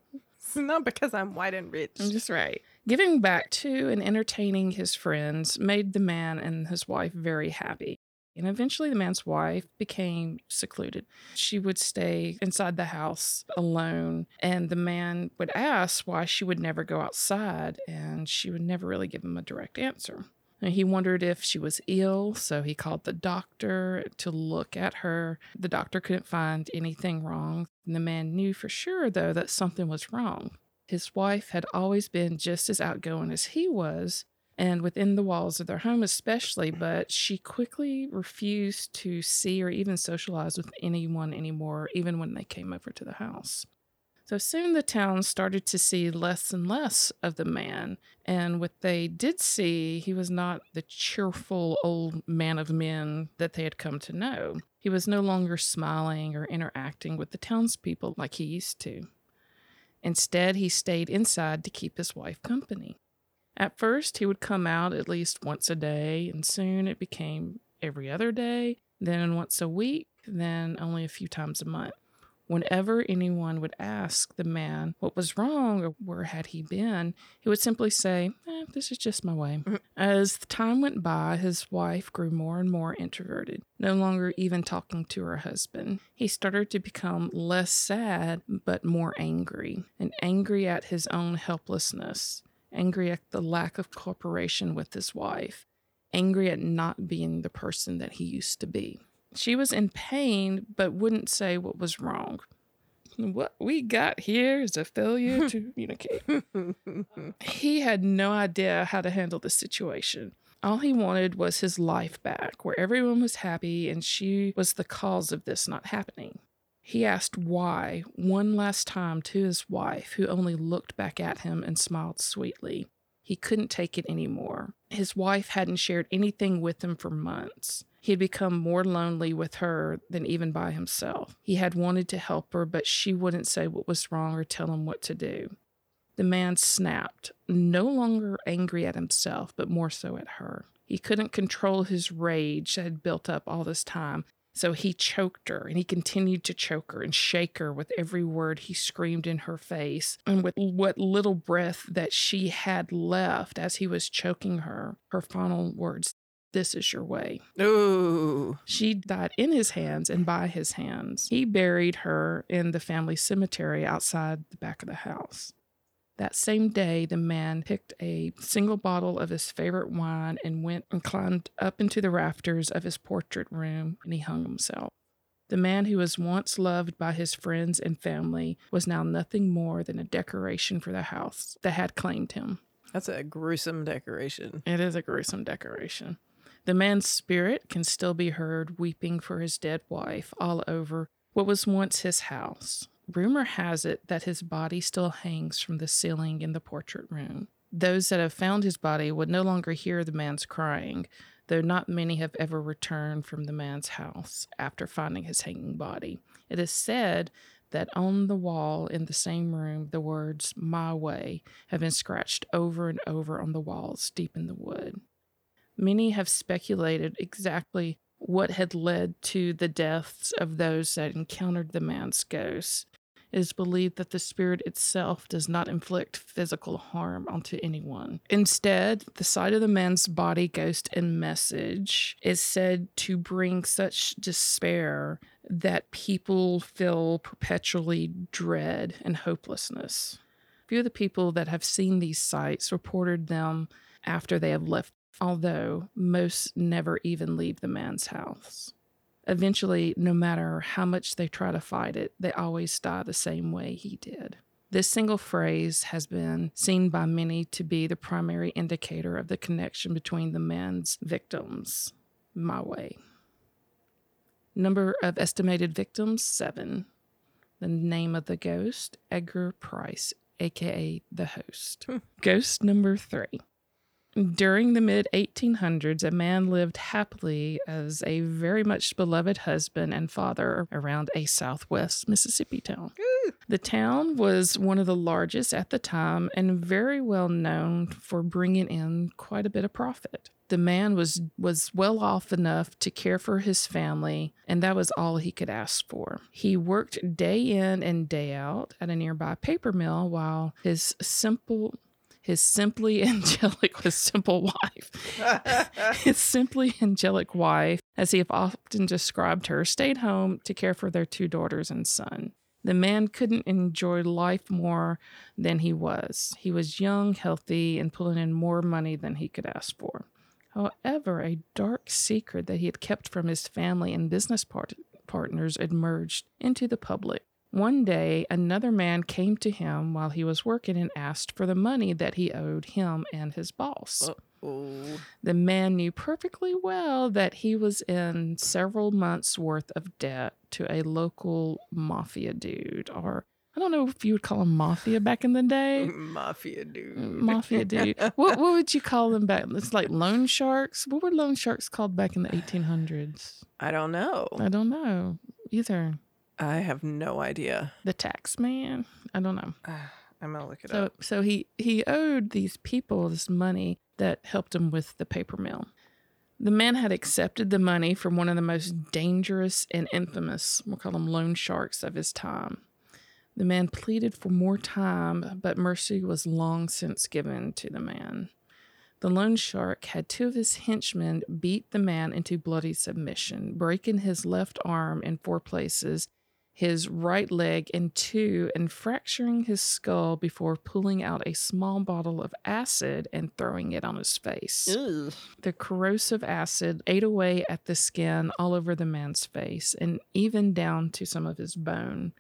It's not because I'm white and rich. I'm just right. Giving back to and entertaining his friends made the man and his wife very happy. And eventually, the man's wife became secluded. She would stay inside the house alone, and the man would ask why she would never go outside, and she would never really give him a direct answer. And he wondered if she was ill, so he called the doctor to look at her. The doctor couldn't find anything wrong. And the man knew for sure, though, that something was wrong. His wife had always been just as outgoing as he was, and within the walls of their home, especially, but she quickly refused to see or even socialize with anyone anymore, even when they came over to the house. So soon the town started to see less and less of the man, and what they did see, he was not the cheerful old man of men that they had come to know. He was no longer smiling or interacting with the townspeople like he used to. Instead, he stayed inside to keep his wife company. At first, he would come out at least once a day, and soon it became every other day, then once a week, then only a few times a month. Whenever anyone would ask the man what was wrong or where had he been, he would simply say, eh, This is just my way. As the time went by, his wife grew more and more introverted, no longer even talking to her husband. He started to become less sad, but more angry, and angry at his own helplessness, angry at the lack of cooperation with his wife, angry at not being the person that he used to be. She was in pain, but wouldn't say what was wrong. What we got here is a failure to communicate. he had no idea how to handle the situation. All he wanted was his life back, where everyone was happy and she was the cause of this not happening. He asked why one last time to his wife, who only looked back at him and smiled sweetly. He couldn't take it anymore. His wife hadn't shared anything with him for months. He had become more lonely with her than even by himself. He had wanted to help her, but she wouldn't say what was wrong or tell him what to do. The man snapped, no longer angry at himself, but more so at her. He couldn't control his rage that had built up all this time, so he choked her and he continued to choke her and shake her with every word he screamed in her face. And with what little breath that she had left as he was choking her, her final words, This is your way. Ooh. She died in his hands and by his hands. He buried her in the family cemetery outside the back of the house. That same day, the man picked a single bottle of his favorite wine and went and climbed up into the rafters of his portrait room and he hung himself. The man who was once loved by his friends and family was now nothing more than a decoration for the house that had claimed him. That's a gruesome decoration. It is a gruesome decoration. The man's spirit can still be heard weeping for his dead wife all over what was once his house. Rumor has it that his body still hangs from the ceiling in the portrait room. Those that have found his body would no longer hear the man's crying, though not many have ever returned from the man's house after finding his hanging body. It is said that on the wall in the same room, the words My Way have been scratched over and over on the walls deep in the wood. Many have speculated exactly what had led to the deaths of those that encountered the man's ghost. It is believed that the spirit itself does not inflict physical harm onto anyone. Instead, the sight of the man's body, ghost, and message is said to bring such despair that people feel perpetually dread and hopelessness. Few of the people that have seen these sights reported them after they have left, although most never even leave the man's house. Eventually, no matter how much they try to fight it, they always die the same way he did. This single phrase has been seen by many to be the primary indicator of the connection between the man's victims. My way. Number of estimated victims seven. The name of the ghost Edgar Price, aka the host. Hmm. Ghost number three. During the mid 1800s, a man lived happily as a very much beloved husband and father around a southwest Mississippi town. The town was one of the largest at the time and very well known for bringing in quite a bit of profit. The man was was well off enough to care for his family, and that was all he could ask for. He worked day in and day out at a nearby paper mill while his simple his simply angelic his simple wife his simply angelic wife as he have often described her stayed home to care for their two daughters and son. The man couldn't enjoy life more than he was. He was young healthy and pulling in more money than he could ask for. However a dark secret that he had kept from his family and business part- partners emerged into the public one day, another man came to him while he was working and asked for the money that he owed him and his boss. Oh. The man knew perfectly well that he was in several months' worth of debt to a local mafia dude, or I don't know if you would call him mafia back in the day. Mafia dude. Mafia dude. what what would you call them back? It's like loan sharks. What were loan sharks called back in the 1800s? I don't know. I don't know either. I have no idea. The tax man. I don't know. I'm gonna look it So up. so he he owed these people this money that helped him with the paper mill. The man had accepted the money from one of the most dangerous and infamous, we'll call them loan sharks of his time. The man pleaded for more time, but mercy was long since given to the man. The loan shark had two of his henchmen beat the man into bloody submission, breaking his left arm in four places his right leg in two and fracturing his skull before pulling out a small bottle of acid and throwing it on his face. The corrosive acid ate away at the skin all over the man's face and even down to some of his bone.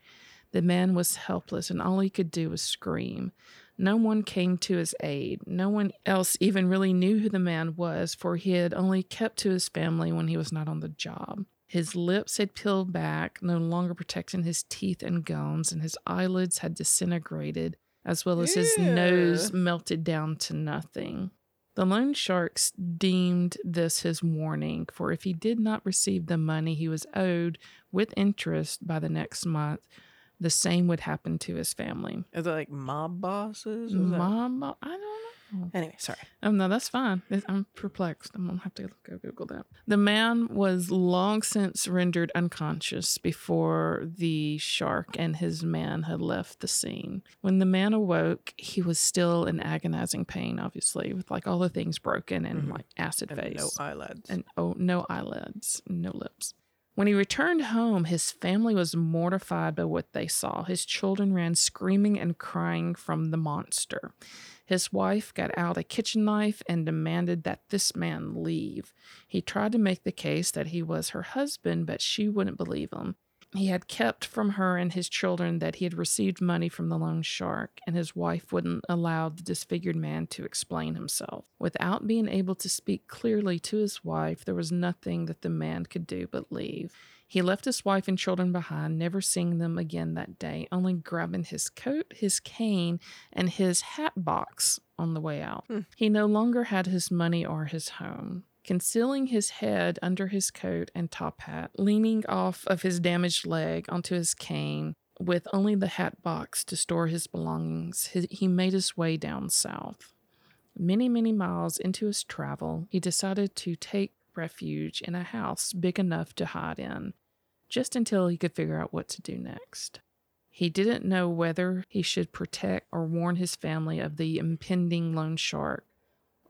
The man was helpless and all he could do was scream. No one came to his aid. No one else even really knew who the man was, for he had only kept to his family when he was not on the job. His lips had peeled back, no longer protecting his teeth and gums, and his eyelids had disintegrated, as well as his nose melted down to nothing. The loan sharks deemed this his warning, for if he did not receive the money he was owed with interest by the next month, the same would happen to his family. Is it like mob bosses? Was that- I don't know. Anyway, sorry. Oh no, that's fine. I'm perplexed. I'm gonna have to go Google that. The man was long since rendered unconscious before the shark and his man had left the scene. When the man awoke, he was still in agonizing pain, obviously, with like all the things broken and Mhm. like acid And face no eyelids. and oh, no eyelids, no lips. When he returned home, his family was mortified by what they saw. His children ran screaming and crying from the monster. His wife got out a kitchen knife and demanded that this man leave. He tried to make the case that he was her husband, but she wouldn't believe him. He had kept from her and his children that he had received money from the loan shark, and his wife wouldn't allow the disfigured man to explain himself. Without being able to speak clearly to his wife, there was nothing that the man could do but leave. He left his wife and children behind, never seeing them again that day, only grabbing his coat, his cane, and his hat box on the way out. Hmm. He no longer had his money or his home. Concealing his head under his coat and top hat, leaning off of his damaged leg onto his cane, with only the hat box to store his belongings, he, he made his way down south. Many, many miles into his travel, he decided to take refuge in a house big enough to hide in, just until he could figure out what to do next. He didn't know whether he should protect or warn his family of the impending loan shark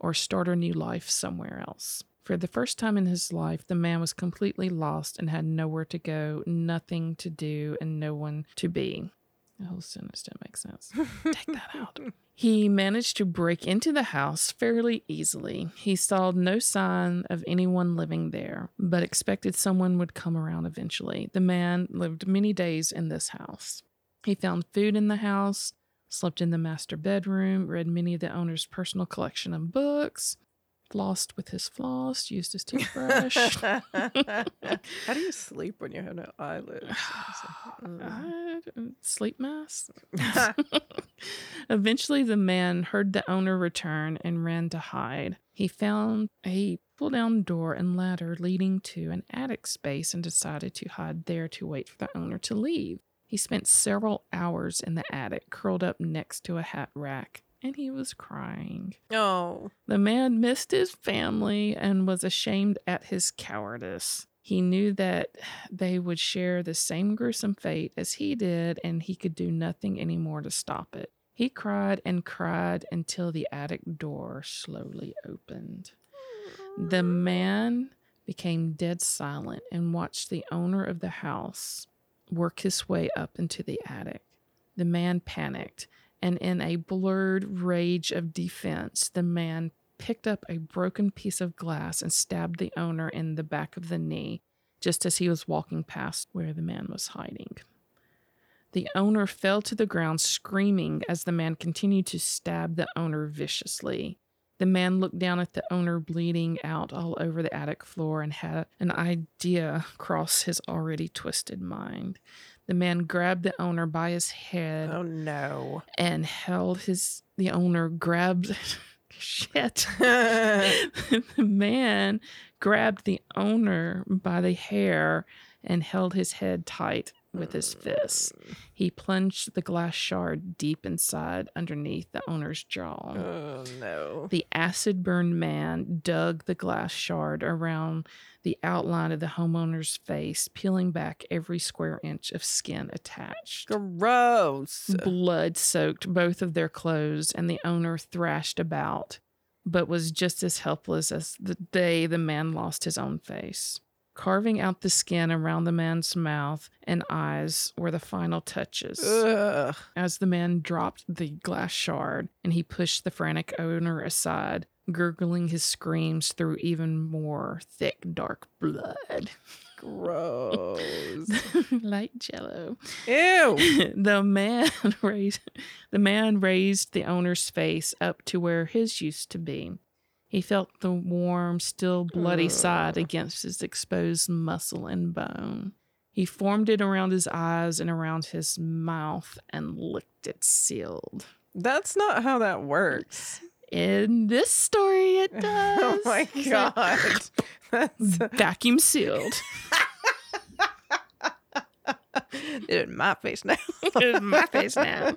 or start a new life somewhere else. For the first time in his life, the man was completely lost and had nowhere to go, nothing to do, and no one to be. The whole sentence didn't make sense. Take that out. He managed to break into the house fairly easily. He saw no sign of anyone living there, but expected someone would come around eventually. The man lived many days in this house. He found food in the house, slept in the master bedroom, read many of the owner's personal collection of books, flossed with his floss, used his toothbrush. How do you sleep when you have no eyelids? I- uh, sleep mask. Eventually, the man heard the owner return and ran to hide. He found a pull down door and ladder leading to an attic space and decided to hide there to wait for the owner to leave. He spent several hours in the attic, curled up next to a hat rack, and he was crying. oh, The man missed his family and was ashamed at his cowardice. He knew that they would share the same gruesome fate as he did, and he could do nothing anymore to stop it. He cried and cried until the attic door slowly opened. The man became dead silent and watched the owner of the house work his way up into the attic. The man panicked, and in a blurred rage of defense, the man picked up a broken piece of glass and stabbed the owner in the back of the knee just as he was walking past where the man was hiding. The owner fell to the ground screaming as the man continued to stab the owner viciously. The man looked down at the owner bleeding out all over the attic floor and had an idea cross his already twisted mind. The man grabbed the owner by his head oh no. and held his the owner grabbed shit the man grabbed the owner by the hair and held his head tight with his mm. fists he plunged the glass shard deep inside underneath the owner's jaw Oh no. the acid burned man dug the glass shard around the outline of the homeowner's face peeling back every square inch of skin attached Gross. Blood soaked both of their clothes, and the owner thrashed about, but was just as helpless as the day the man lost his own face. Carving out the skin around the man's mouth and eyes were the final touches. Ugh. As the man dropped the glass shard and he pushed the frantic owner aside, gurgling his screams through even more thick, dark blood. Gross. like jello. Ew. the man raised the man raised the owner's face up to where his used to be. He felt the warm, still bloody side against his exposed muscle and bone. He formed it around his eyes and around his mouth and licked it sealed. That's not how that works. In this story, it oh does. Oh my god. That's Vacuum sealed. in my face now. in my face now.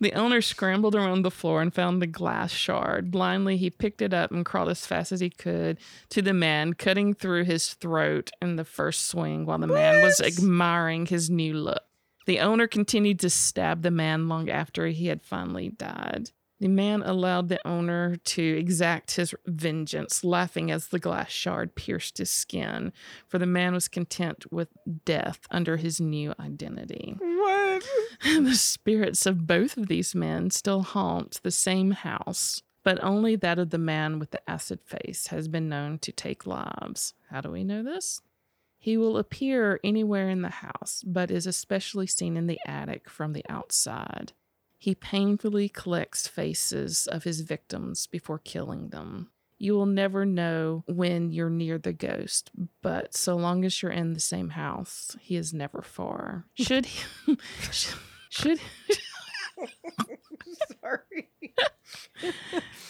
The owner scrambled around the floor and found the glass shard. Blindly, he picked it up and crawled as fast as he could to the man, cutting through his throat in the first swing while the man was admiring his new look. The owner continued to stab the man long after he had finally died. The man allowed the owner to exact his vengeance, laughing as the glass shard pierced his skin, for the man was content with death under his new identity. What? the spirits of both of these men still haunt the same house, but only that of the man with the acid face has been known to take lives. How do we know this? He will appear anywhere in the house, but is especially seen in the attic from the outside. He painfully collects faces of his victims before killing them. You will never know when you're near the ghost, but so long as you're in the same house, he is never far. Should he, should should Sorry.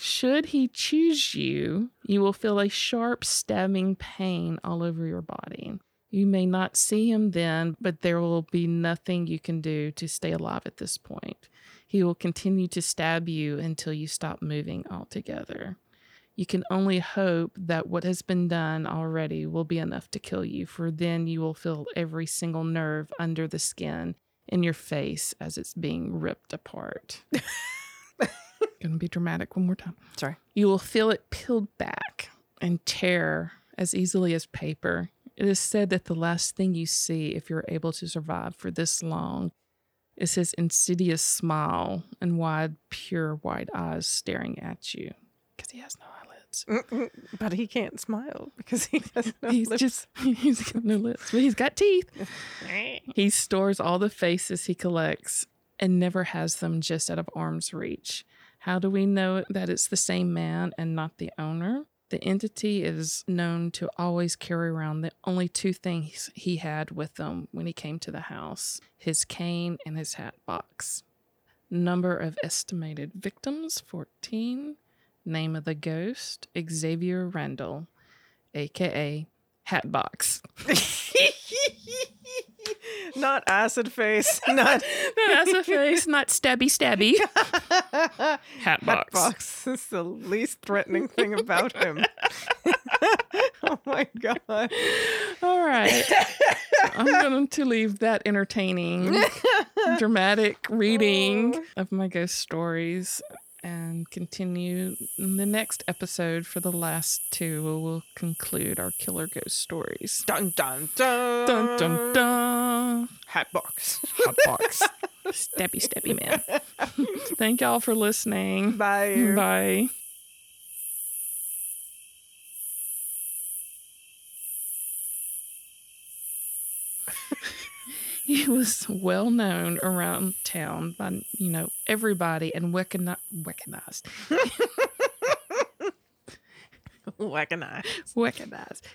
should he choose you, you will feel a sharp stabbing pain all over your body. You may not see him then, but there will be nothing you can do to stay alive at this point. He will continue to stab you until you stop moving altogether. You can only hope that what has been done already will be enough to kill you, for then you will feel every single nerve under the skin in your face as it's being ripped apart. Gonna be dramatic one more time. Sorry. You will feel it peeled back and tear as easily as paper. It is said that the last thing you see, if you're able to survive for this long, is his insidious smile and wide, pure white eyes staring at you because he has no eyelids. Mm-mm. But he can't smile because he has no he's lips. just he's got no lips, but he's got teeth. he stores all the faces he collects and never has them just out of arm's reach. How do we know that it's the same man and not the owner? The entity is known to always carry around the only two things he had with him when he came to the house his cane and his hat box. Number of estimated victims 14. Name of the ghost Xavier Randall, aka Hatbox. not acid face. Not That's a face, not stabby stabby. Hatbox. box is the least threatening thing about him. oh my god. All right. I'm going to leave that entertaining, dramatic reading oh. of my ghost stories and continue in the next episode for the last two. We will conclude our killer ghost stories. Dun dun dun. Dun dun dun. Hat box. Hot box. stabby stabby man. Thank y'all for listening. Bye. Bye. he was well known around town by you know everybody and recogni- recognized an recognized